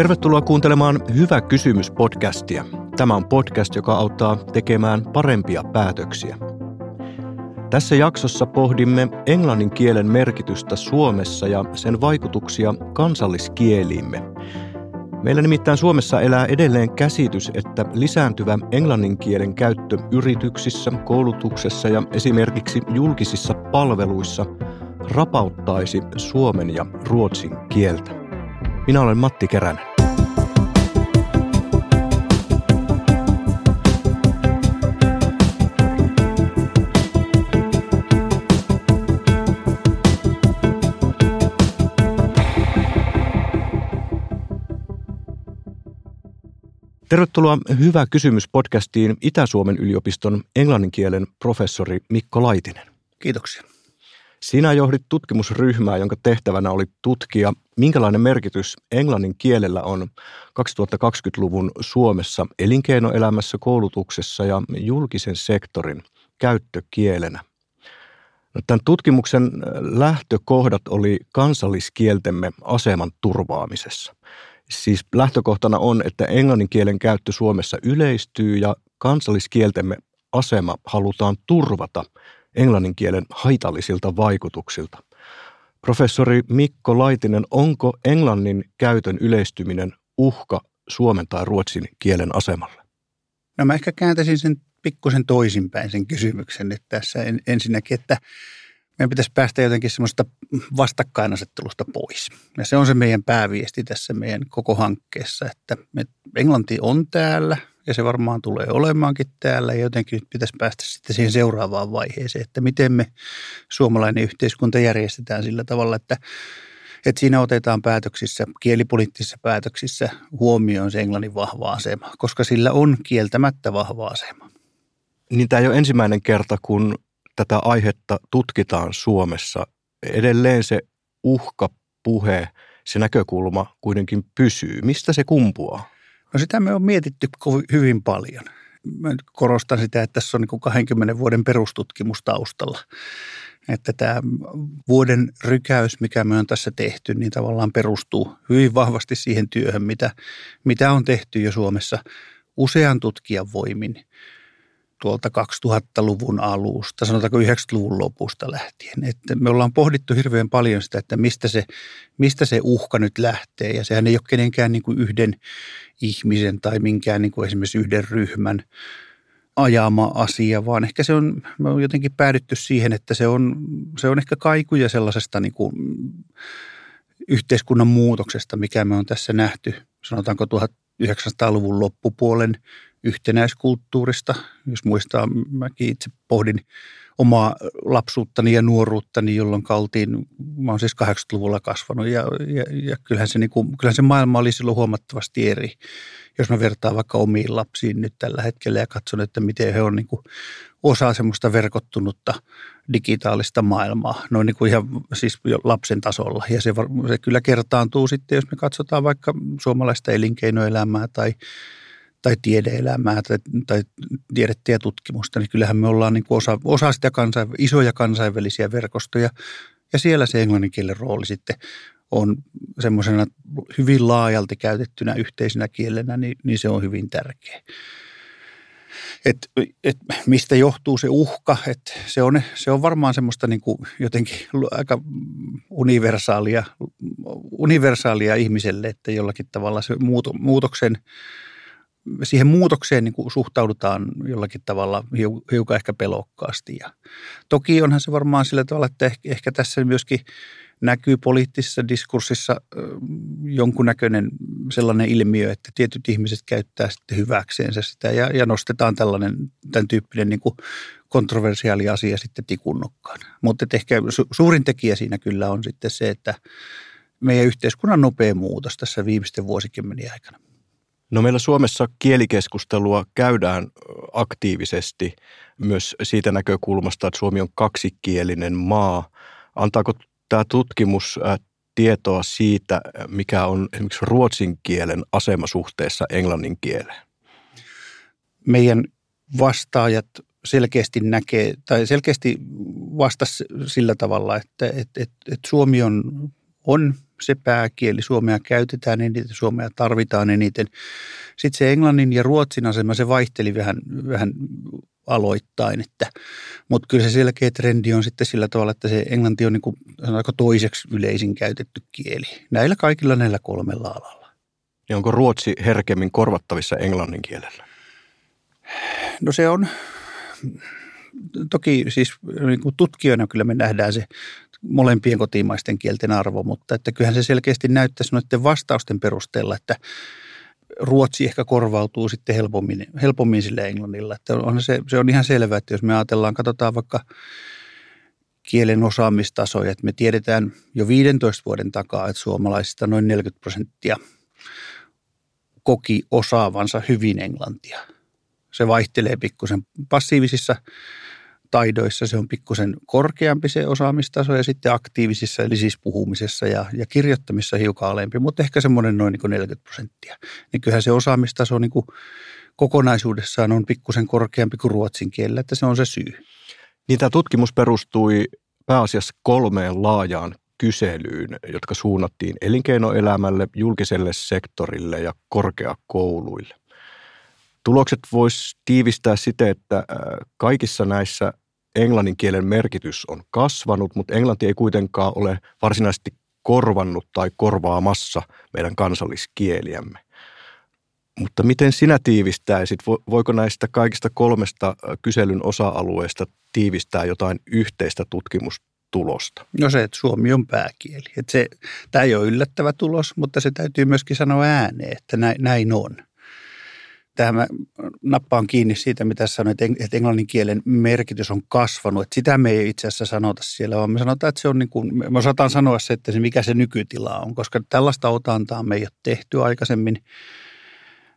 Tervetuloa kuuntelemaan Hyvä kysymys podcastia. Tämä on podcast, joka auttaa tekemään parempia päätöksiä. Tässä jaksossa pohdimme englannin kielen merkitystä Suomessa ja sen vaikutuksia kansalliskieliimme. Meillä nimittäin Suomessa elää edelleen käsitys, että lisääntyvä englannin kielen käyttö yrityksissä, koulutuksessa ja esimerkiksi julkisissa palveluissa rapauttaisi suomen ja ruotsin kieltä. Minä olen Matti Keränen. Tervetuloa Hyvä kysymys podcastiin Itä-Suomen yliopiston englanninkielen professori Mikko Laitinen. Kiitoksia. Sinä johdit tutkimusryhmää, jonka tehtävänä oli tutkia, minkälainen merkitys englannin kielellä on 2020-luvun Suomessa elinkeinoelämässä, koulutuksessa ja julkisen sektorin käyttökielenä. No, tämän tutkimuksen lähtökohdat oli kansalliskieltemme aseman turvaamisessa. Siis lähtökohtana on, että englannin kielen käyttö Suomessa yleistyy ja kansalliskieltemme asema halutaan turvata englannin kielen haitallisilta vaikutuksilta. Professori Mikko Laitinen, onko englannin käytön yleistyminen uhka suomen tai ruotsin kielen asemalle? No mä ehkä kääntäisin sen pikkusen toisinpäin sen kysymyksen, että tässä ensinnäkin, että meidän pitäisi päästä jotenkin semmoista vastakkainasettelusta pois. Ja se on se meidän pääviesti tässä meidän koko hankkeessa, että me, englanti on täällä ja se varmaan tulee olemaankin täällä ja jotenkin nyt pitäisi päästä sitten siihen seuraavaan vaiheeseen, että miten me suomalainen yhteiskunta järjestetään sillä tavalla, että että siinä otetaan päätöksissä, kielipoliittisissa päätöksissä huomioon se englannin vahva asema, koska sillä on kieltämättä vahva asema. Niin tämä ei ole ensimmäinen kerta, kun tätä aihetta tutkitaan Suomessa, edelleen se uhkapuhe, se näkökulma kuitenkin pysyy. Mistä se kumpuaa? No sitä me on mietitty hyvin paljon. Mä korostan sitä, että tässä on niin 20 vuoden perustutkimus taustalla. Että tämä vuoden rykäys, mikä me on tässä tehty, niin tavallaan perustuu hyvin vahvasti siihen työhön, mitä, mitä on tehty jo Suomessa usean tutkijan voimin tuolta 2000-luvun alusta, sanotaanko 90-luvun lopusta lähtien. Että me ollaan pohdittu hirveän paljon sitä, että mistä se, mistä se uhka nyt lähtee. Ja sehän ei ole kenenkään niin kuin yhden ihmisen tai minkään niin kuin esimerkiksi yhden ryhmän ajama asia, vaan ehkä se on, me on jotenkin päädytty siihen, että se on, se on ehkä kaikuja sellaisesta niin kuin yhteiskunnan muutoksesta, mikä me on tässä nähty, sanotaanko 1900-luvun loppupuolen yhtenäiskulttuurista. Jos muistaa, mäkin itse pohdin omaa lapsuuttani ja nuoruuttani, jolloin kaltiin, mä oon siis 80-luvulla kasvanut ja, ja, ja kyllähän, se, niin kuin, kyllähän se maailma oli silloin huomattavasti eri. Jos mä vertaan vaikka omiin lapsiin nyt tällä hetkellä ja katson, että miten he on niin kuin osa semmoista verkottunutta digitaalista maailmaa, noin niin kuin ihan siis lapsen tasolla. Ja se, se kyllä kertaantuu sitten, jos me katsotaan vaikka suomalaista elinkeinoelämää tai tai tiedeelämää tai, tai tiedettä ja tutkimusta, niin kyllähän me ollaan niin kuin osa, osa sitä kansainv- isoja kansainvälisiä verkostoja. Ja siellä se englanninkielen rooli sitten on semmoisena hyvin laajalti käytettynä yhteisenä kielenä, niin, niin se on hyvin tärkeä. Et, et mistä johtuu se uhka, että se on, se on varmaan semmoista niin kuin jotenkin aika universaalia, universaalia ihmiselle, että jollakin tavalla se muutoksen – siihen muutokseen niin kuin suhtaudutaan jollakin tavalla hiukan ehkä pelokkaasti. Ja toki onhan se varmaan sillä tavalla, että ehkä tässä myöskin näkyy poliittisessa diskurssissa jonkunnäköinen sellainen ilmiö, että tietyt ihmiset käyttää sitten hyväkseensä sitä ja, ja nostetaan tällainen, tämän tyyppinen niin kuin kontroversiaali asia sitten tikunnokkaan. Mutta ehkä su, suurin tekijä siinä kyllä on sitten se, että meidän yhteiskunnan nopea muutos tässä viimeisten vuosikymmenien aikana. No meillä Suomessa kielikeskustelua käydään aktiivisesti myös siitä näkökulmasta, että Suomi on kaksikielinen maa. Antaako tämä tutkimus tietoa siitä, mikä on esimerkiksi ruotsin kielen asema suhteessa englannin kieleen? Meidän vastaajat selkeästi näkee, tai selkeästi vastasi sillä tavalla, että, että, että, että Suomi on on se pääkieli. Suomea käytetään eniten, suomea tarvitaan eniten. Sitten se englannin ja ruotsin asema, se vaihteli vähän, vähän aloittain, että, mutta kyllä se selkeä trendi on sitten sillä tavalla, että se englanti on niin kuin, toiseksi yleisin käytetty kieli. Näillä kaikilla näillä kolmella alalla. Ja onko ruotsi herkemmin korvattavissa englannin kielellä? No se on, toki siis niin kuin tutkijoina kyllä me nähdään se molempien kotimaisten kielten arvo, mutta että kyllähän se selkeästi näyttäisi noiden vastausten perusteella, että ruotsi ehkä korvautuu sitten helpommin, helpommin sille englannilla. Että on se, se on ihan selvää, että jos me ajatellaan, katsotaan vaikka kielen osaamistasoja, että me tiedetään jo 15 vuoden takaa, että suomalaisista noin 40 prosenttia koki osaavansa hyvin englantia. Se vaihtelee pikkusen passiivisissa taidoissa se on pikkusen korkeampi se osaamistaso ja sitten aktiivisissa, eli siis puhumisessa ja, ja kirjoittamissa hiukan alempi, mutta ehkä semmoinen noin niin 40 prosenttia. Niin kyllähän se osaamistaso niin kuin kokonaisuudessaan on pikkusen korkeampi kuin ruotsin kielellä, että se on se syy. Niin tämä tutkimus perustui pääasiassa kolmeen laajaan kyselyyn, jotka suunnattiin elinkeinoelämälle, julkiselle sektorille ja korkeakouluille. Tulokset voisi tiivistää siten, että kaikissa näissä englannin kielen merkitys on kasvanut, mutta englanti ei kuitenkaan ole varsinaisesti korvannut tai korvaamassa meidän kansalliskieliämme. Mutta miten sinä tiivistäisit? Voiko näistä kaikista kolmesta kyselyn osa-alueesta tiivistää jotain yhteistä tutkimustulosta? No se, että suomi on pääkieli. Että se, tämä ei ole yllättävä tulos, mutta se täytyy myöskin sanoa ääneen, että näin, näin on tähän mä nappaan kiinni siitä, mitä sanoit, että englannin kielen merkitys on kasvanut. Että sitä me ei itse asiassa sanota siellä, vaan me sanotaan, että se on niin kuin, me osataan sanoa se, että se mikä se nykytila on, koska tällaista otantaa me ei ole tehty aikaisemmin.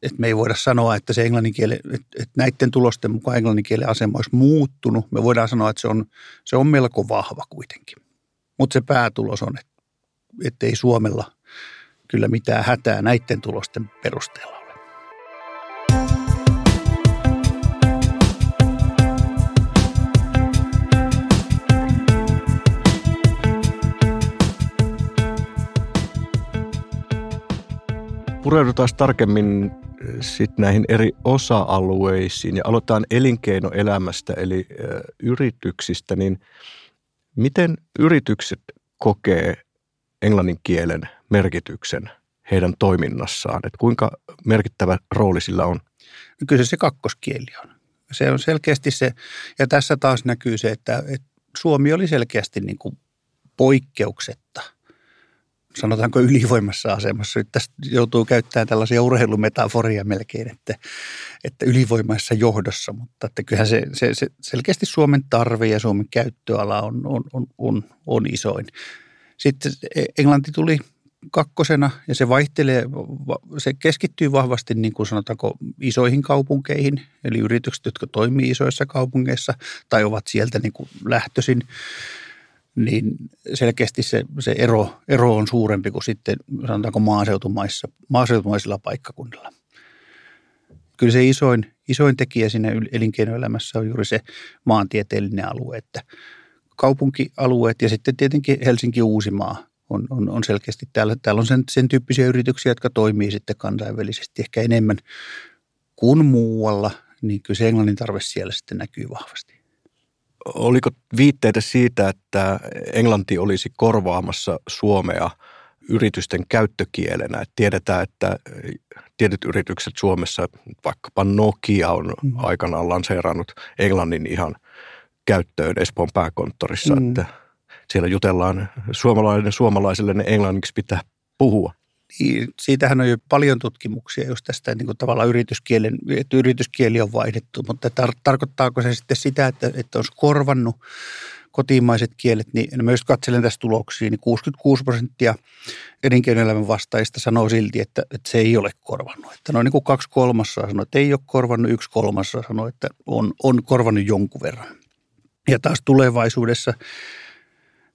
Että me ei voida sanoa, että se englannin kielen, että näiden tulosten mukaan englannin kielen asema olisi muuttunut. Me voidaan sanoa, että se on, se on melko vahva kuitenkin. Mutta se päätulos on, että ei Suomella kyllä mitään hätää näiden tulosten perusteella Pureudutaan tarkemmin eh, sitten näihin eri osa-alueisiin ja aloitetaan elinkeinoelämästä eli ö, eh, yrityksistä, niin miten yritykset kokee englannin kielen merkityksen heidän toiminnassaan, että kuinka merkittävä rooli sillä on? Kyllä se kakkoskieli on. Se on selkeästi se, ja tässä taas näkyy se, että, että Suomi oli selkeästi niin kuin poikkeuksetta – sanotaanko ylivoimassa asemassa. Nyt tästä joutuu käyttämään tällaisia urheilumetaforia melkein, että, että ylivoimaisessa johdossa, mutta että kyllähän se, se, se selkeästi Suomen tarve ja Suomen käyttöala on, on, on, on, on isoin. Sitten Englanti tuli kakkosena ja se vaihtelee, se keskittyy vahvasti niin kuin sanotaanko isoihin kaupunkeihin, eli yritykset, jotka toimii isoissa kaupungeissa tai ovat sieltä niin kuin lähtöisin niin selkeästi se, se ero, ero on suurempi kuin sitten sanotaanko maaseutumaissa, maaseutumaisilla paikkakunnilla. Kyllä se isoin, isoin tekijä siinä elinkeinoelämässä on juuri se maantieteellinen alue, että kaupunkialueet ja sitten tietenkin Helsinki-Uusimaa on, on, on selkeästi täällä, täällä on sen, sen tyyppisiä yrityksiä, jotka toimii sitten kansainvälisesti ehkä enemmän kuin muualla, niin kyllä se englannin tarve siellä sitten näkyy vahvasti oliko viitteitä siitä, että englanti olisi korvaamassa suomea yritysten käyttökielenä? Et tiedetään, että tietyt yritykset Suomessa, vaikkapa Nokia on mm. aikanaan lanseerannut englannin ihan käyttöön Espoon pääkonttorissa, mm. että siellä jutellaan suomalainen suomalaiselle ne englanniksi pitää puhua. Niin, siitähän on jo paljon tutkimuksia just tästä niin kuin tavallaan yrityskielen, että yrityskieli on vaihdettu, mutta tar- tarkoittaako se sitten sitä, että, että olisi korvannut kotimaiset kielet, niin no just katselen tässä tuloksia, niin 66 prosenttia elinkeinoelämän vastaajista sanoo silti, että, että se ei ole korvannut. Että noin niin kuin kaksi kolmassa sanoo, että ei ole korvannut, yksi kolmassa sanoo, että on, on korvannut jonkun verran. Ja taas tulevaisuudessa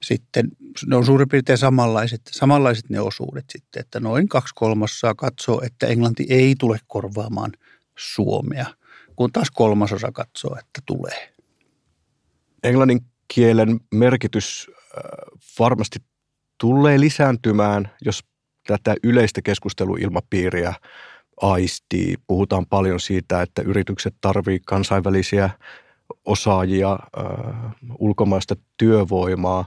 sitten ne on suurin piirtein samanlaiset, samanlaiset ne osuudet sitten, että noin kaksi kolmasosaa katsoo, että englanti ei tule korvaamaan suomea, kun taas kolmasosa katsoo, että tulee. Englannin kielen merkitys äh, varmasti tulee lisääntymään, jos tätä yleistä keskusteluilmapiiriä aistii. Puhutaan paljon siitä, että yritykset tarvitsevat kansainvälisiä osaajia, ulkomaista työvoimaa.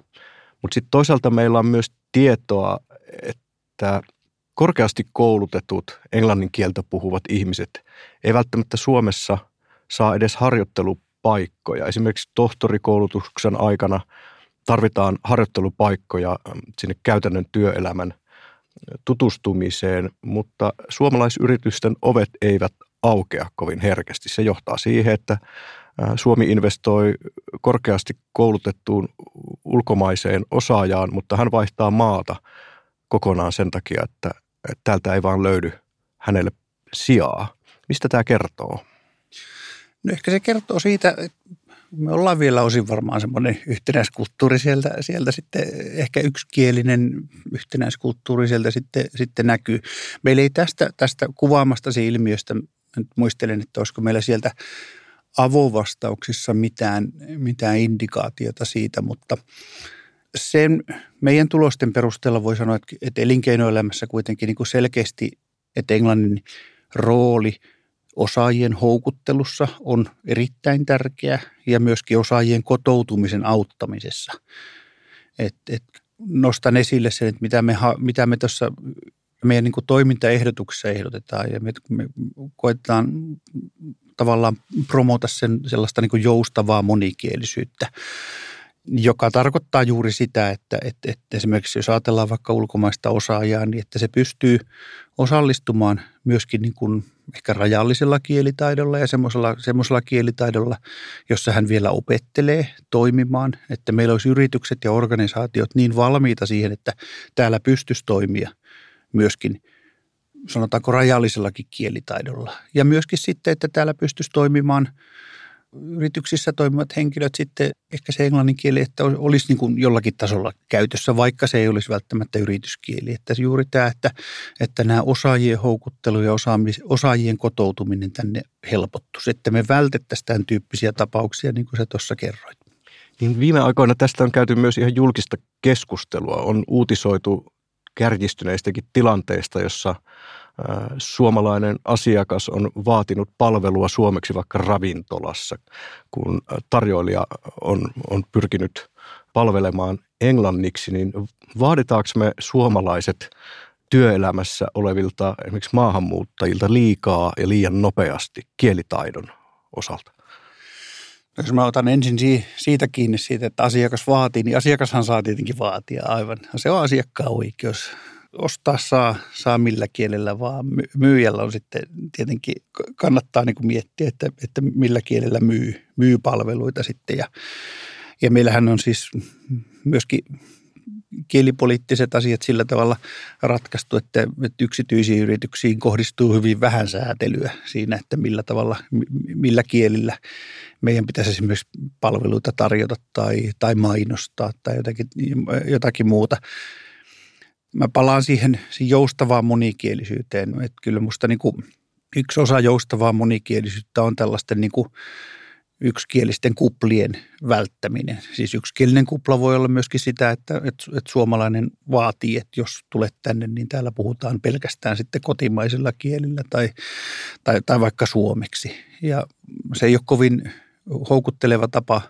Mutta sitten toisaalta meillä on myös tietoa, että korkeasti koulutetut englannin kieltä puhuvat ihmiset ei välttämättä Suomessa saa edes harjoittelupaikkoja. Esimerkiksi tohtorikoulutuksen aikana tarvitaan harjoittelupaikkoja sinne käytännön työelämän tutustumiseen, mutta suomalaisyritysten ovet eivät aukea kovin herkästi. Se johtaa siihen, että Suomi investoi korkeasti koulutettuun ulkomaiseen osaajaan, mutta hän vaihtaa maata kokonaan sen takia, että, täältä ei vaan löydy hänelle sijaa. Mistä tämä kertoo? No ehkä se kertoo siitä, että me ollaan vielä osin varmaan semmoinen yhtenäiskulttuuri sieltä, sieltä sitten, ehkä yksikielinen yhtenäiskulttuuri sieltä sitten, sitten näkyy. Meillä ei tästä, tästä kuvaamastasi ilmiöstä, nyt muistelen, että olisiko meillä sieltä avovastauksissa mitään, mitään indikaatiota siitä, mutta sen meidän tulosten perusteella voi sanoa, että elinkeinoelämässä kuitenkin niin kuin selkeästi, että Englannin rooli osaajien houkuttelussa on erittäin tärkeä ja myöskin osaajien kotoutumisen auttamisessa. Et, et nostan esille sen, että mitä me, mitä me tuossa meidän niin toimintaehdotuksessa ehdotetaan ja me, me koetetaan tavallaan promota sen sellaista niin joustavaa monikielisyyttä, joka tarkoittaa juuri sitä, että, että, että esimerkiksi jos ajatellaan vaikka ulkomaista osaajaa, niin että se pystyy osallistumaan myöskin niin kuin ehkä rajallisella kielitaidolla ja semmoisella, semmoisella kielitaidolla, jossa hän vielä opettelee toimimaan, että meillä olisi yritykset ja organisaatiot niin valmiita siihen, että täällä pystyisi toimia myöskin sanotaanko rajallisellakin kielitaidolla. Ja myöskin sitten, että täällä pystyisi toimimaan yrityksissä toimivat henkilöt sitten ehkä se englannin kieli, että olisi niin kuin jollakin tasolla käytössä, vaikka se ei olisi välttämättä yrityskieli. Että juuri tämä, että, että nämä osaajien houkuttelu ja osaajien kotoutuminen tänne helpottuisi, että me vältettäisiin tämän tyyppisiä tapauksia, niin kuin sä tuossa kerroit. Niin viime aikoina tästä on käyty myös ihan julkista keskustelua. On uutisoitu kärjistyneistäkin tilanteista, jossa suomalainen asiakas on vaatinut palvelua suomeksi vaikka ravintolassa, kun tarjoilija on, on pyrkinyt palvelemaan englanniksi, niin vaaditaanko me suomalaiset työelämässä olevilta esimerkiksi maahanmuuttajilta liikaa ja liian nopeasti kielitaidon osalta? Jos mä otan ensin siitä kiinni siitä, että asiakas vaatii, niin asiakashan saa tietenkin vaatia aivan. Se on asiakkaan oikeus. Ostaa saa, saa millä kielellä vaan. Myyjällä on sitten tietenkin, kannattaa niin kuin miettiä, että, että millä kielellä myy, myy palveluita sitten. Ja, ja meillähän on siis myöskin kielipoliittiset asiat sillä tavalla ratkaistu, että, että yksityisiin yrityksiin kohdistuu hyvin vähän säätelyä siinä, että millä tavalla, millä kielillä meidän pitäisi esimerkiksi palveluita tarjota tai, tai mainostaa tai jotakin, jotakin muuta. Mä palaan siihen, siihen joustavaan monikielisyyteen. Että kyllä musta niin kuin yksi osa joustavaa monikielisyyttä on tällaisten niin kuin yksikielisten kuplien välttäminen. Siis yksikielinen kupla voi olla myöskin sitä, että, että, että suomalainen vaatii, että jos tulet tänne, niin täällä puhutaan pelkästään sitten kotimaisella kielillä tai, tai, tai vaikka suomeksi. Ja se ei ole kovin houkutteleva tapa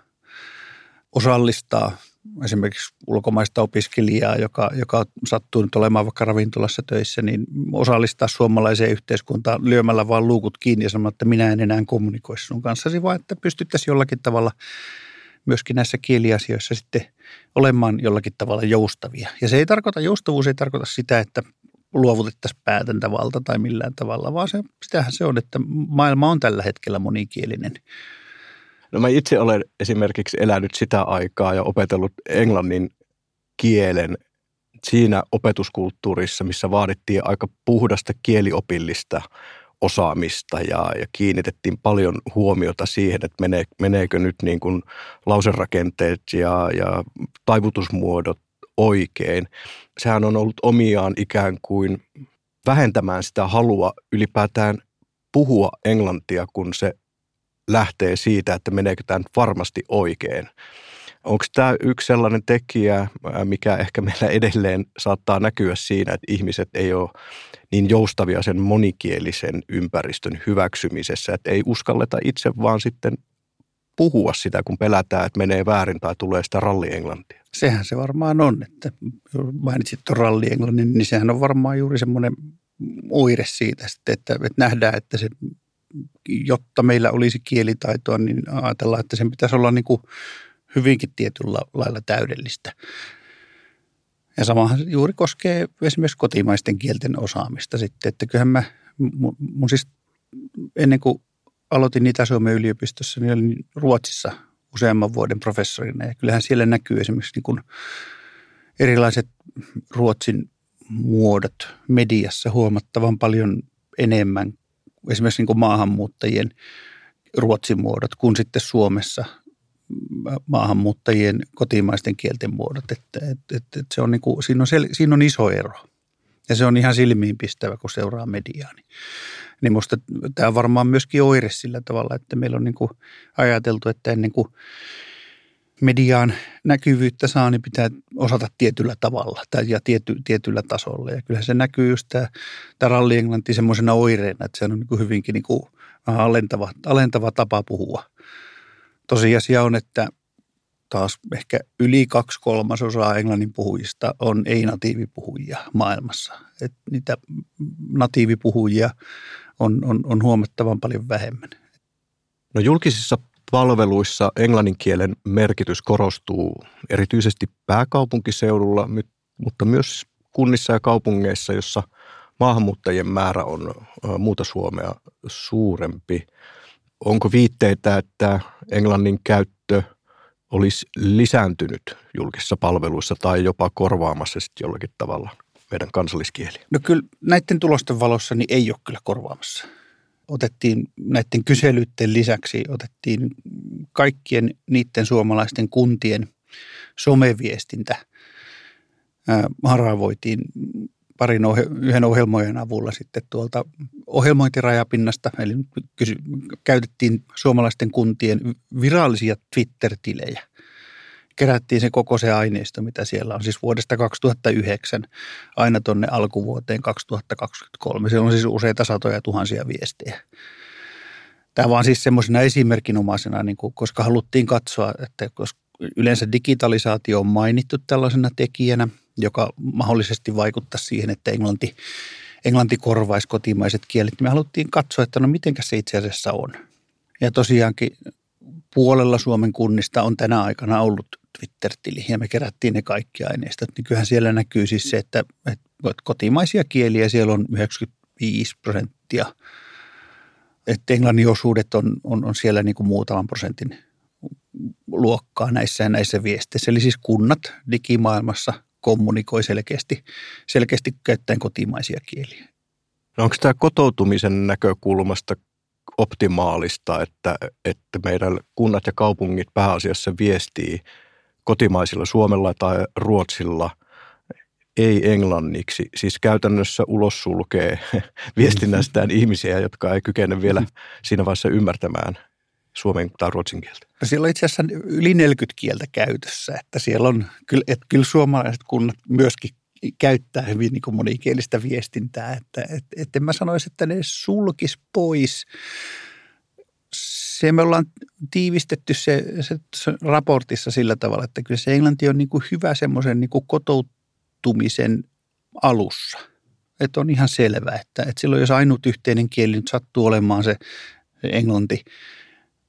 osallistaa esimerkiksi ulkomaista opiskelijaa, joka, joka sattuu nyt olemaan vaikka ravintolassa töissä, niin osallistaa suomalaiseen yhteiskuntaan lyömällä vaan luukut kiinni ja sanoa, että minä en enää kommunikoi sinun kanssasi, vaan että pystyttäisiin jollakin tavalla myöskin näissä kieliasioissa sitten olemaan jollakin tavalla joustavia. Ja se ei tarkoita, joustavuus ei tarkoita sitä, että luovutettaisiin päätäntävalta tai millään tavalla, vaan se, sitähän se on, että maailma on tällä hetkellä monikielinen – No mä itse olen esimerkiksi elänyt sitä aikaa ja opetellut englannin kielen siinä opetuskulttuurissa, missä vaadittiin aika puhdasta kieliopillista osaamista ja, ja kiinnitettiin paljon huomiota siihen, että menee, meneekö nyt niin kuin lauserakenteet ja, ja taivutusmuodot oikein. Sehän on ollut omiaan ikään kuin vähentämään sitä halua ylipäätään puhua englantia, kun se lähtee siitä, että meneekö tämä varmasti oikein. Onko tämä yksi sellainen tekijä, mikä ehkä meillä edelleen saattaa näkyä siinä, että ihmiset ei ole niin joustavia sen monikielisen ympäristön hyväksymisessä, että ei uskalleta itse vaan sitten puhua sitä, kun pelätään, että menee väärin tai tulee sitä rallienglantia. Sehän se varmaan on, että mainitsit tuon rallienglannin, niin sehän on varmaan juuri semmoinen oire siitä, että, että nähdään, että se, jotta meillä olisi kielitaitoa, niin ajatellaan, että sen pitäisi olla niin kuin hyvinkin tietyllä lailla täydellistä. Ja samahan juuri koskee esimerkiksi kotimaisten kielten osaamista sitten, että kyllähän mä, mun, siis ennen kuin aloitin Itä-Suomen yliopistossa, niin olin Ruotsissa useamman vuoden professorina ja kyllähän siellä näkyy esimerkiksi niin kuin erilaiset Ruotsin muodot mediassa huomattavan paljon enemmän esimerkiksi niin kuin maahanmuuttajien ruotsin muodot kuin sitten Suomessa maahanmuuttajien kotimaisten kielten muodot. Että, että, että, että se on niin kuin, siinä, on sel, siinä on iso ero. Ja se on ihan silmiinpistävä, kun seuraa mediaa. Niin, niin musta tämä on varmaan myöskin oire sillä tavalla, että meillä on niin kuin ajateltu, että ennen kuin mediaan näkyvyyttä saa, niin pitää osata tietyllä tavalla tai ja tiety, tietyllä tasolla. Ja kyllähän se näkyy just tämä, tämä ralli-englanti semmoisena oireena, että se on niin hyvinkin niin kuin alentava, alentava tapa puhua. Tosiasia on, että taas ehkä yli kaksi kolmasosaa englannin puhujista on ei-natiivipuhujia maailmassa. Et niitä natiivipuhujia on, on, on huomattavan paljon vähemmän. No julkisissa palveluissa englannin kielen merkitys korostuu erityisesti pääkaupunkiseudulla, mutta myös kunnissa ja kaupungeissa, jossa maahanmuuttajien määrä on muuta Suomea suurempi. Onko viitteitä, että englannin käyttö olisi lisääntynyt julkisissa palveluissa tai jopa korvaamassa sitten jollakin tavalla meidän kansalliskieli? No kyllä näiden tulosten valossa niin ei ole kyllä korvaamassa otettiin näiden kyselyiden lisäksi, otettiin kaikkien niiden suomalaisten kuntien someviestintä. Haravoitiin parin ohe- yhden ohjelmojen avulla sitten tuolta ohjelmointirajapinnasta, eli kysy- käytettiin suomalaisten kuntien virallisia Twitter-tilejä kerättiin se koko se aineisto, mitä siellä on, siis vuodesta 2009 aina tuonne alkuvuoteen 2023. Siellä on siis useita satoja tuhansia viestejä. Tämä vaan siis semmoisena esimerkinomaisena, niin kuin, koska haluttiin katsoa, että koska yleensä digitalisaatio on mainittu tällaisena tekijänä, joka mahdollisesti vaikuttaa siihen, että englanti, englanti korvaisi kotimaiset kielet. Me haluttiin katsoa, että no miten se itse asiassa on. Ja tosiaankin puolella Suomen kunnista on tänä aikana ollut Twitter-tili ja me kerättiin ne kaikki aineistot, niin kyllähän siellä näkyy siis se, että, että kotimaisia kieliä siellä on 95 prosenttia. Että englannin osuudet on, on, on siellä niin kuin muutaman prosentin luokkaa näissä näissä viesteissä. Eli siis kunnat digimaailmassa kommunikoi selkeästi, selkeästi käyttäen kotimaisia kieliä. No onko tämä kotoutumisen näkökulmasta optimaalista, että, että meidän kunnat ja kaupungit pääasiassa viestii kotimaisilla suomella tai ruotsilla, ei englanniksi. Siis käytännössä ulos sulkee viestinnästään ihmisiä, jotka ei kykene vielä siinä vaiheessa ymmärtämään suomen tai ruotsin kieltä. No siellä on itse asiassa yli 40 kieltä käytössä, että siellä on, kyllä, että kyllä suomalaiset kunnat myöskin käyttää hyvin niin kuin monikielistä viestintää, että et, et en mä sanoisi, että ne sulkis pois se me ollaan tiivistetty se, se, raportissa sillä tavalla, että kyllä se englanti on niin kuin hyvä semmoisen niin kuin kotoutumisen alussa. Että on ihan selvää, että, että silloin jos ainut yhteinen kieli nyt sattuu olemaan se, se englanti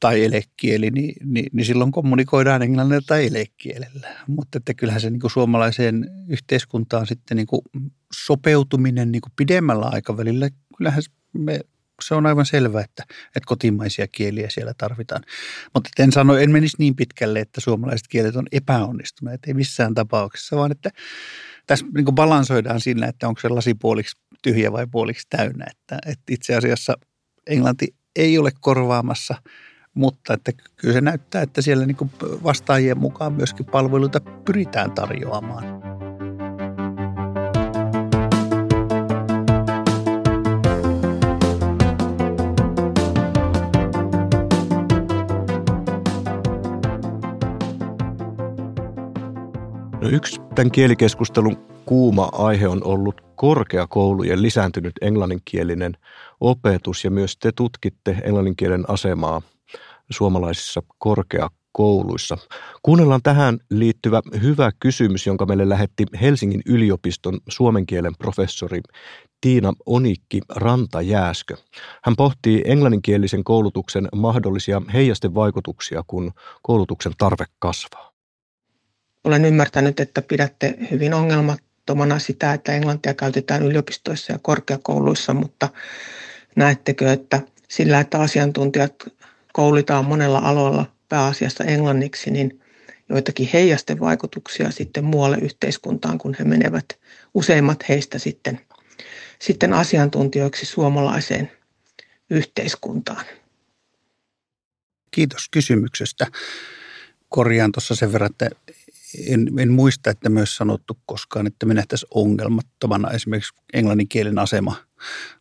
tai elekieli, niin, niin, niin silloin kommunikoidaan englannilla tai elekielellä. Mutta että kyllähän se niin kuin suomalaiseen yhteiskuntaan sitten niin kuin sopeutuminen niin kuin pidemmällä aikavälillä, kyllähän me se on aivan selvä, että, että kotimaisia kieliä siellä tarvitaan. Mutta en sano, en menisi niin pitkälle, että suomalaiset kielet on epäonnistuneet, ei missään tapauksessa, vaan että tässä niin balansoidaan sillä, että onko se lasi puoliksi tyhjä vai puoliksi täynnä. Että, että itse asiassa englanti ei ole korvaamassa, mutta että kyllä se näyttää, että siellä niin vastaajien mukaan myöskin palveluita pyritään tarjoamaan. Tämän kielikeskustelun kuuma aihe on ollut korkeakoulujen lisääntynyt englanninkielinen opetus ja myös te tutkitte englanninkielen asemaa suomalaisissa korkeakouluissa. Kuunnellaan tähän liittyvä hyvä kysymys, jonka meille lähetti Helsingin yliopiston suomen kielen professori Tiina Onikki Rantajääskö. Hän pohtii englanninkielisen koulutuksen mahdollisia heijastevaikutuksia, kun koulutuksen tarve kasvaa. Olen ymmärtänyt, että pidätte hyvin ongelmattomana sitä, että englantia käytetään yliopistoissa ja korkeakouluissa, mutta näettekö, että sillä, että asiantuntijat koulitaan monella aloilla pääasiassa englanniksi, niin joitakin heijastevaikutuksia sitten muualle yhteiskuntaan, kun he menevät useimmat heistä sitten sitten asiantuntijoiksi suomalaiseen yhteiskuntaan. Kiitos kysymyksestä. Korjaan tuossa sen verran, että en, en muista, että myös sanottu koskaan, että me nähtäisiin ongelmattomana esimerkiksi englannin kielen asema,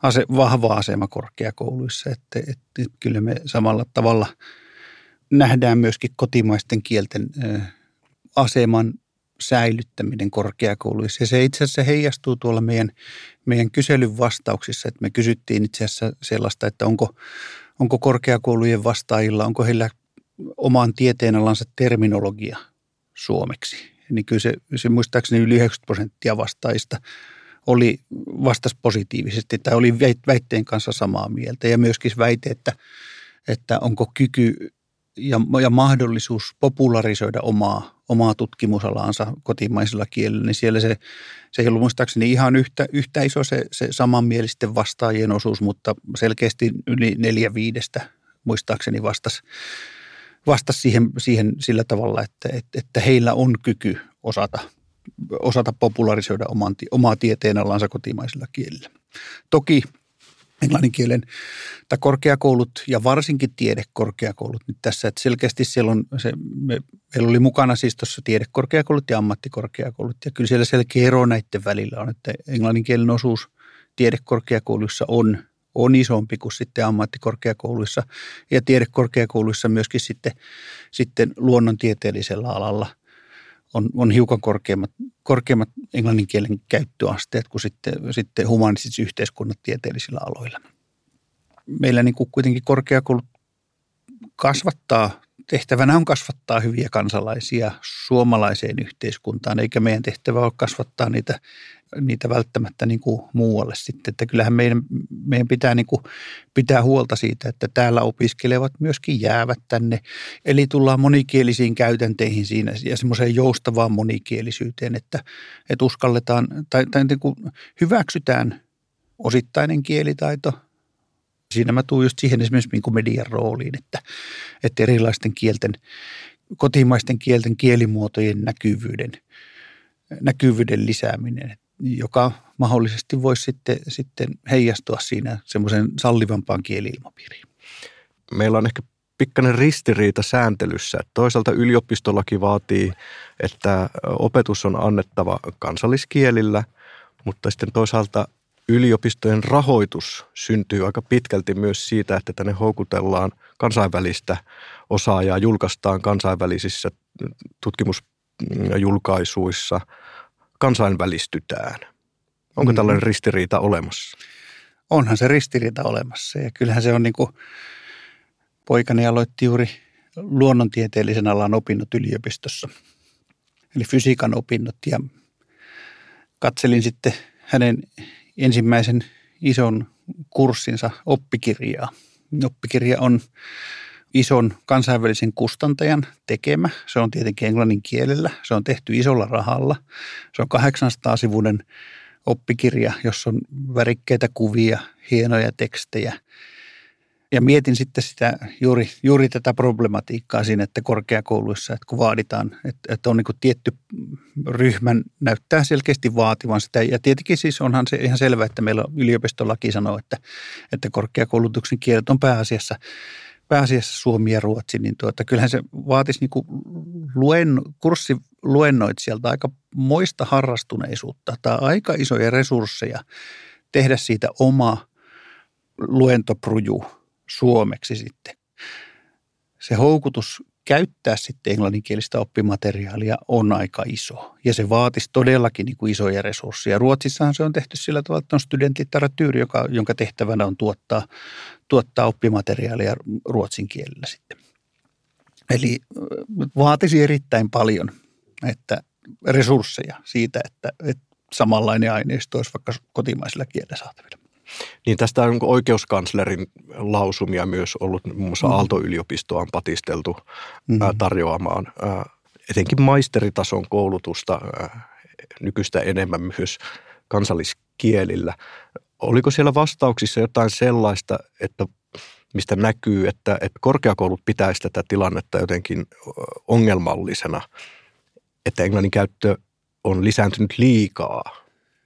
ase, vahva asema korkeakouluissa. Että, että, että kyllä me samalla tavalla nähdään myöskin kotimaisten kielten aseman säilyttäminen korkeakouluissa. Ja se itse asiassa heijastuu tuolla meidän, meidän kyselyn vastauksissa, että me kysyttiin itse asiassa sellaista, että onko, onko korkeakoulujen vastaajilla, onko heillä oman tieteenalansa terminologia suomeksi. Niin kyllä se, se muistaakseni yli 90 prosenttia vastaajista oli vastas positiivisesti tai oli väitteen kanssa samaa mieltä ja myöskin väite, että, että onko kyky ja, ja mahdollisuus popularisoida omaa, omaa tutkimusalaansa kotimaisella kielellä, niin siellä se, se ei ollut muistaakseni ihan yhtä, yhtä iso se, se samanmielisten vastaajien osuus, mutta selkeästi yli neljä viidestä muistaakseni vastasi vastas siihen, siihen sillä tavalla, että, että, heillä on kyky osata, osata popularisoida oman, omaa tieteenalansa kotimaisella kielellä. Toki englannin kielen tai korkeakoulut ja varsinkin tiedekorkeakoulut nyt tässä, että selkeästi siellä on se, me, meillä oli mukana siis tuossa tiedekorkeakoulut ja ammattikorkeakoulut ja kyllä siellä selkeä ero näiden välillä on, että englannin kielen osuus tiedekorkeakouluissa on, on isompi kuin sitten ammattikorkeakouluissa ja tiedekorkeakouluissa myöskin sitten, sitten luonnontieteellisellä alalla – on, on hiukan korkeammat, korkeammat englannin kielen käyttöasteet kuin sitten, sitten humanistisissa yhteiskunnat tieteellisillä aloilla. Meillä niin kuin kuitenkin korkeakoulut kasvattaa, tehtävänä on kasvattaa hyviä kansalaisia suomalaiseen yhteiskuntaan, eikä meidän tehtävä ole kasvattaa niitä niitä välttämättä niin kuin muualle sitten. Että kyllähän meidän, meidän pitää niin kuin pitää huolta siitä, että täällä opiskelevat myöskin jäävät tänne. Eli tullaan monikielisiin käytänteihin siinä ja semmoiseen joustavaan monikielisyyteen, että, että uskalletaan tai, tai niin kuin hyväksytään osittainen kielitaito. Siinä mä tuun just siihen esimerkiksi niin kuin median rooliin, että, että erilaisten kielten, kotimaisten kielten kielimuotojen näkyvyyden – näkyvyyden lisääminen joka mahdollisesti voisi sitten, sitten heijastua siinä semmoisen sallivampaan kieliilmapiiriin. Meillä on ehkä pikkainen ristiriita sääntelyssä. Toisaalta yliopistolaki vaatii, että opetus on annettava kansalliskielillä, mutta sitten toisaalta yliopistojen rahoitus syntyy aika pitkälti myös siitä, että tänne houkutellaan kansainvälistä osaajaa, julkaistaan kansainvälisissä tutkimusjulkaisuissa – kansainvälistytään. Onko mm. tällainen ristiriita olemassa? Onhan se ristiriita olemassa ja kyllähän se on niin kuin, poikani aloitti juuri luonnontieteellisen alan opinnot yliopistossa, eli fysiikan opinnot ja katselin sitten hänen ensimmäisen ison kurssinsa oppikirjaa. Oppikirja on ison kansainvälisen kustantajan tekemä. Se on tietenkin englannin kielellä. Se on tehty isolla rahalla. Se on 800-sivuinen oppikirja, jossa on värikkeitä kuvia, hienoja tekstejä. Ja mietin sitten sitä, juuri, juuri tätä problematiikkaa siinä, että korkeakouluissa, että kun vaaditaan, että, että on niin tietty ryhmän, näyttää selkeästi vaativan sitä. Ja tietenkin siis onhan se ihan selvä, että meillä yliopistolaki sanoo, että, että korkeakoulutuksen kielet on pääasiassa pääasiassa suomi ja ruotsi, niin tuota, kyllähän se vaatisi niin kuin luen, kurssiluennoitsijalta aika moista harrastuneisuutta tai aika isoja resursseja tehdä siitä oma luentopruju suomeksi sitten. Se houkutus käyttää sitten englanninkielistä oppimateriaalia on aika iso. Ja se vaatisi todellakin niin kuin isoja resursseja. Ruotsissahan se on tehty sillä tavalla, että on studentliteratyyri, joka, jonka tehtävänä on tuottaa, tuottaa oppimateriaalia ruotsin kielellä sitten. Eli vaatisi erittäin paljon että resursseja siitä, että, että samanlainen aineisto olisi vaikka kotimaisilla kielellä saatavilla. Niin tästä on oikeuskanslerin lausumia myös ollut, muun muassa mm. Aalto-yliopistoa on patisteltu mm. tarjoamaan etenkin maisteritason koulutusta nykyistä enemmän myös kansalliskielillä. Oliko siellä vastauksissa jotain sellaista, että mistä näkyy, että, että korkeakoulut pitäisi tätä tilannetta jotenkin ongelmallisena, että englannin käyttö on lisääntynyt liikaa?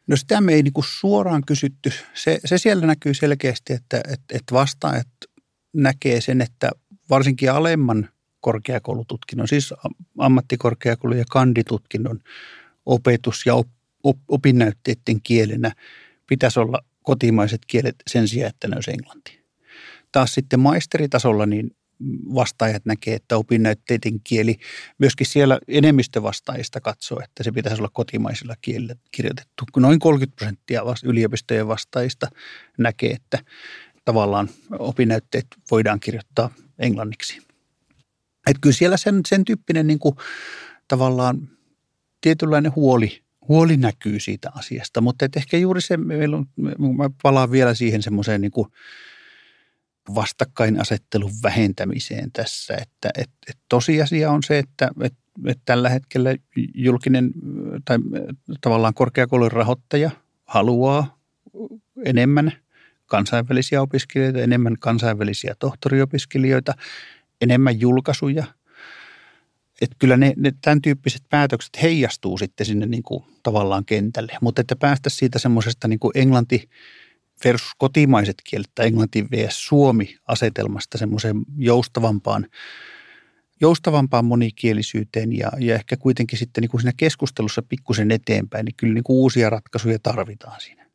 No sitä me ei niin kuin suoraan kysytty. Se, se siellä näkyy selkeästi, että, että, että vastaajat näkee sen, että varsinkin alemman korkeakoulututkinnon, siis ammattikorkeakoulu- ja kanditutkinnon opetus ja op, op, opinnäytteiden kielenä pitäisi olla kotimaiset kielet sen sijaan, että ne olisi englanti. Taas sitten maisteritasolla niin vastaajat näkee, että opinnäytteiden kieli, myöskin siellä enemmistö vastaajista katsoo, että se pitäisi olla kotimaisilla kielillä kirjoitettu. Noin 30 prosenttia yliopistojen vastaajista näkee, että tavallaan opinnäytteet voidaan kirjoittaa englanniksi. Että kyllä siellä sen, sen tyyppinen niin kuin, tavallaan tietynlainen huoli, huoli näkyy siitä asiasta, mutta et ehkä juuri se, meillä on, mä palaan vielä siihen semmoiseen niin kuin, vastakkainasettelun vähentämiseen tässä. Että, et, et tosiasia on se, että et, et tällä hetkellä julkinen tai tavallaan korkeakoulun rahoittaja haluaa enemmän kansainvälisiä opiskelijoita, enemmän kansainvälisiä tohtoriopiskelijoita, enemmän julkaisuja. Että kyllä ne, ne tämän tyyppiset päätökset heijastuu sitten sinne niin kuin tavallaan kentälle. Mutta että päästä siitä semmoisesta niin englanti – versus kotimaiset kielet tai englanti vs. Suomi-asetelmasta semmoiseen joustavampaan, joustavampaan monikielisyyteen ja, ja ehkä kuitenkin sitten niin kuin siinä keskustelussa pikkusen eteenpäin, niin kyllä niin kuin uusia ratkaisuja tarvitaan siinä.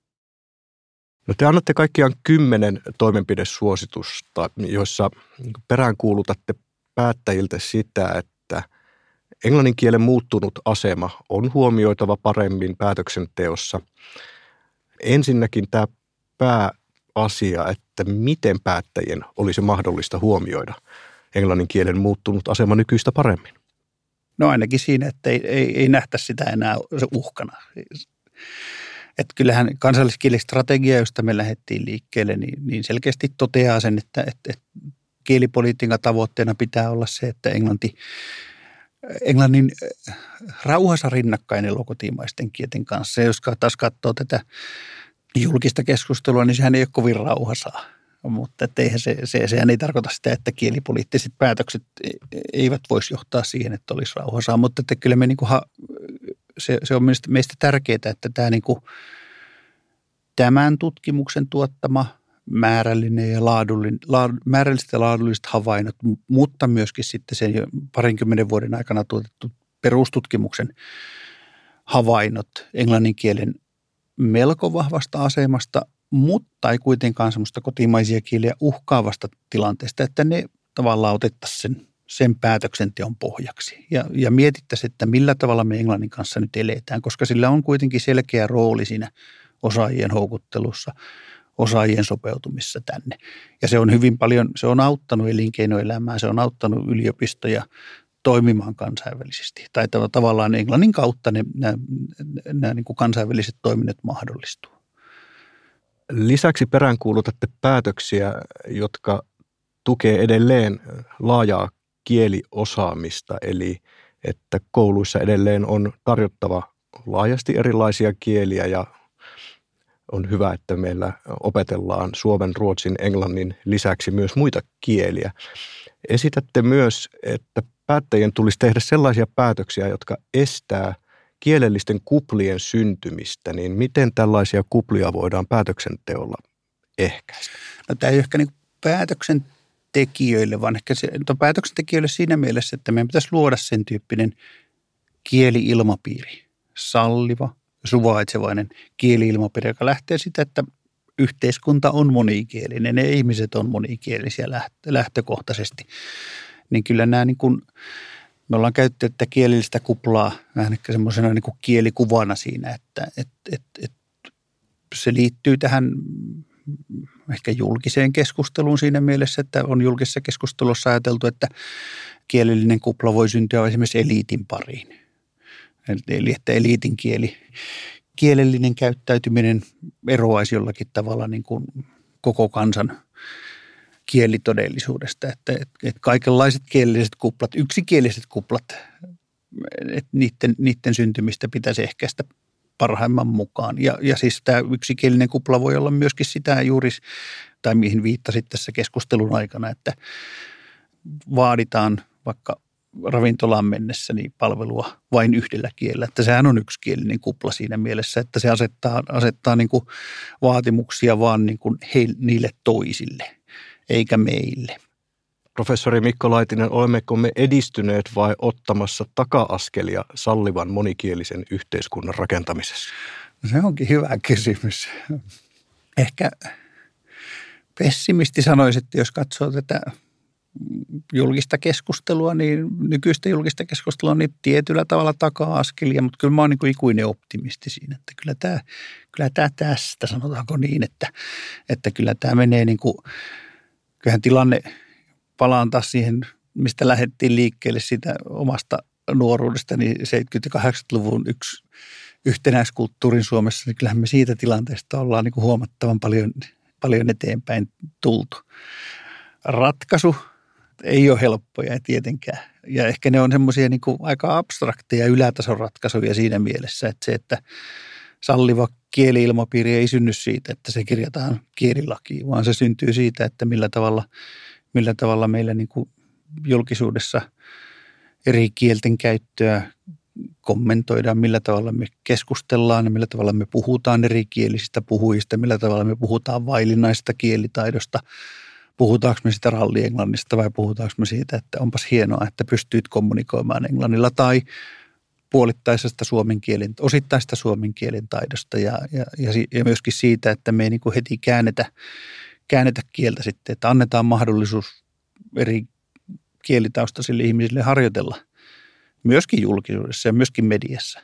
No te annatte kaikkiaan kymmenen toimenpidesuositusta, joissa peräänkuulutatte päättäjiltä sitä, että englannin kielen muuttunut asema on huomioitava paremmin päätöksenteossa. Ensinnäkin tämä pääasia, että miten päättäjien olisi mahdollista huomioida englannin kielen muuttunut asema nykyistä paremmin? No ainakin siinä, että ei, ei, ei nähtä sitä enää uhkana. Että kyllähän kansalliskielistrategia, josta me lähdettiin liikkeelle, niin, niin selkeästi toteaa sen, että, että, että kielipolitiikan tavoitteena pitää olla se, että englanti, englannin rauhassa rinnakkainen kotimaisten kielten kanssa. Jos taas katsoo tätä julkista keskustelua, niin sehän ei ole kovin rauhasaa. Mutta eihän se, se, sehän ei tarkoita sitä, että kielipoliittiset päätökset e, eivät voisi johtaa siihen, että olisi rauhasaa. Mutta että kyllä me niin kuin ha, se, se on meistä, meistä tärkeää, että tämä niin kuin, tämän tutkimuksen tuottama määrällinen ja laadullinen, laad, määrälliset ja laadulliset havainnot, mutta myöskin sitten sen parinkymmenen vuoden aikana tuotettu perustutkimuksen havainnot englannin kielen melko vahvasta asemasta, mutta ei kuitenkaan semmoista kotimaisia kieliä uhkaavasta tilanteesta, että ne tavallaan otettaisiin sen, sen päätöksenteon pohjaksi. Ja, ja mietittäisiin, että millä tavalla me englannin kanssa nyt eletään, koska sillä on kuitenkin selkeä rooli siinä osaajien houkuttelussa, osaajien sopeutumissa tänne. Ja se on hyvin paljon, se on auttanut elinkeinoelämää, se on auttanut yliopistoja toimimaan kansainvälisesti. Tai tavallaan englannin kautta ne, nämä, nämä niin kuin kansainväliset toiminnot mahdollistuu. Lisäksi peräänkuulutatte päätöksiä, jotka tukee edelleen laajaa kieliosaamista, eli että kouluissa edelleen on tarjottava laajasti erilaisia kieliä ja on hyvä, että meillä opetellaan suomen, ruotsin, englannin lisäksi myös muita kieliä. Esitätte myös, että päättäjien tulisi tehdä sellaisia päätöksiä, jotka estää kielellisten kuplien syntymistä, niin miten tällaisia kuplia voidaan päätöksenteolla ehkäistä? No, tämä ei ehkä niin päätöksentekijöille, vaan ehkä se, no, päätöksentekijöille siinä mielessä, että meidän pitäisi luoda sen tyyppinen kieliilmapiiri, salliva, suvaitsevainen kieliilmapiiri, joka lähtee sitä, että yhteiskunta on monikielinen, ne ihmiset on monikielisiä lähtökohtaisesti niin kyllä nämä niin kuin, me ollaan käytetty tätä kielellistä kuplaa vähän ehkä semmoisena niin kuin kielikuvana siinä, että et, et, et, se liittyy tähän ehkä julkiseen keskusteluun siinä mielessä, että on julkisessa keskustelussa ajateltu, että kielellinen kupla voi syntyä esimerkiksi eliitin pariin. Eli että eliitin kieli, kielellinen käyttäytyminen eroaisi jollakin tavalla niin kuin koko kansan kielitodellisuudesta. Että, että, että kaikenlaiset kielelliset kuplat, yksikieliset kuplat, että niiden, niiden syntymistä pitäisi ehkäistä parhaimman mukaan. Ja, ja siis tämä yksikielinen kupla voi olla myöskin sitä juuri, tai mihin viittasit tässä keskustelun aikana, että vaaditaan vaikka ravintolaan mennessä niin palvelua vain yhdellä kielellä. Että sehän on yksikielinen kupla siinä mielessä, että se asettaa, asettaa niin kuin vaatimuksia vaan niin kuin heille, niille toisille, eikä meille. Professori Mikko Laitinen, olemmeko me edistyneet vai ottamassa taka-askelia sallivan monikielisen yhteiskunnan rakentamisessa? No se onkin hyvä kysymys. Ehkä pessimisti sanoisi, että jos katsoo tätä julkista keskustelua, niin nykyistä julkista keskustelua niin tietyllä tavalla taka-askelia, mutta kyllä mä oon niin kuin ikuinen optimisti siinä, että kyllä tämä, kyllä tämä tästä, sanotaanko niin, että, että kyllä tämä menee niin kuin, kyllähän tilanne – palaan taas siihen, mistä lähdettiin liikkeelle siitä omasta nuoruudesta, niin 70- ja 80-luvun yksi yhtenäiskulttuurin Suomessa, niin kyllähän me siitä tilanteesta ollaan niin kuin huomattavan paljon, paljon eteenpäin tultu. Ratkaisu ei ole helppoja tietenkään. Ja ehkä ne on semmoisia niin aika abstrakteja ylätason ratkaisuja siinä mielessä, että se, että salliva kieliilmapiiri ei synny siitä, että se kirjataan kielilakiin, vaan se syntyy siitä, että millä tavalla – millä tavalla meillä niin kuin julkisuudessa eri kielten käyttöä kommentoidaan, millä tavalla me keskustellaan, millä tavalla me puhutaan eri kielisistä puhujista, millä tavalla me puhutaan vaillinaista kielitaidosta, puhutaanko me sitä rallienglannista vai puhutaanko me siitä, että onpas hienoa, että pystyit kommunikoimaan englannilla tai puolittaisesta suomen kielen, osittaista suomen kielen taidosta ja, ja, ja myöskin siitä, että me ei niin kuin heti käännetä käännetä kieltä sitten, että annetaan mahdollisuus eri kielitaustaisille ihmisille harjoitella myöskin julkisuudessa ja myöskin mediassa.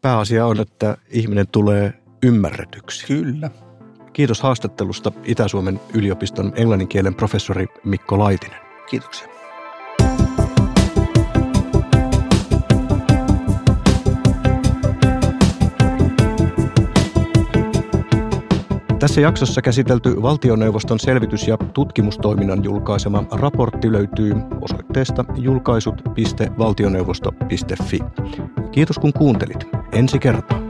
Pääasia on, että ihminen tulee ymmärretyksi. Kyllä. Kiitos haastattelusta Itä-Suomen yliopiston englanninkielen professori Mikko Laitinen. Kiitoksia. Tässä jaksossa käsitelty valtioneuvoston selvitys- ja tutkimustoiminnan julkaisema raportti löytyy osoitteesta julkaisut.valtioneuvosto.fi. Kiitos kun kuuntelit. Ensi kertaa.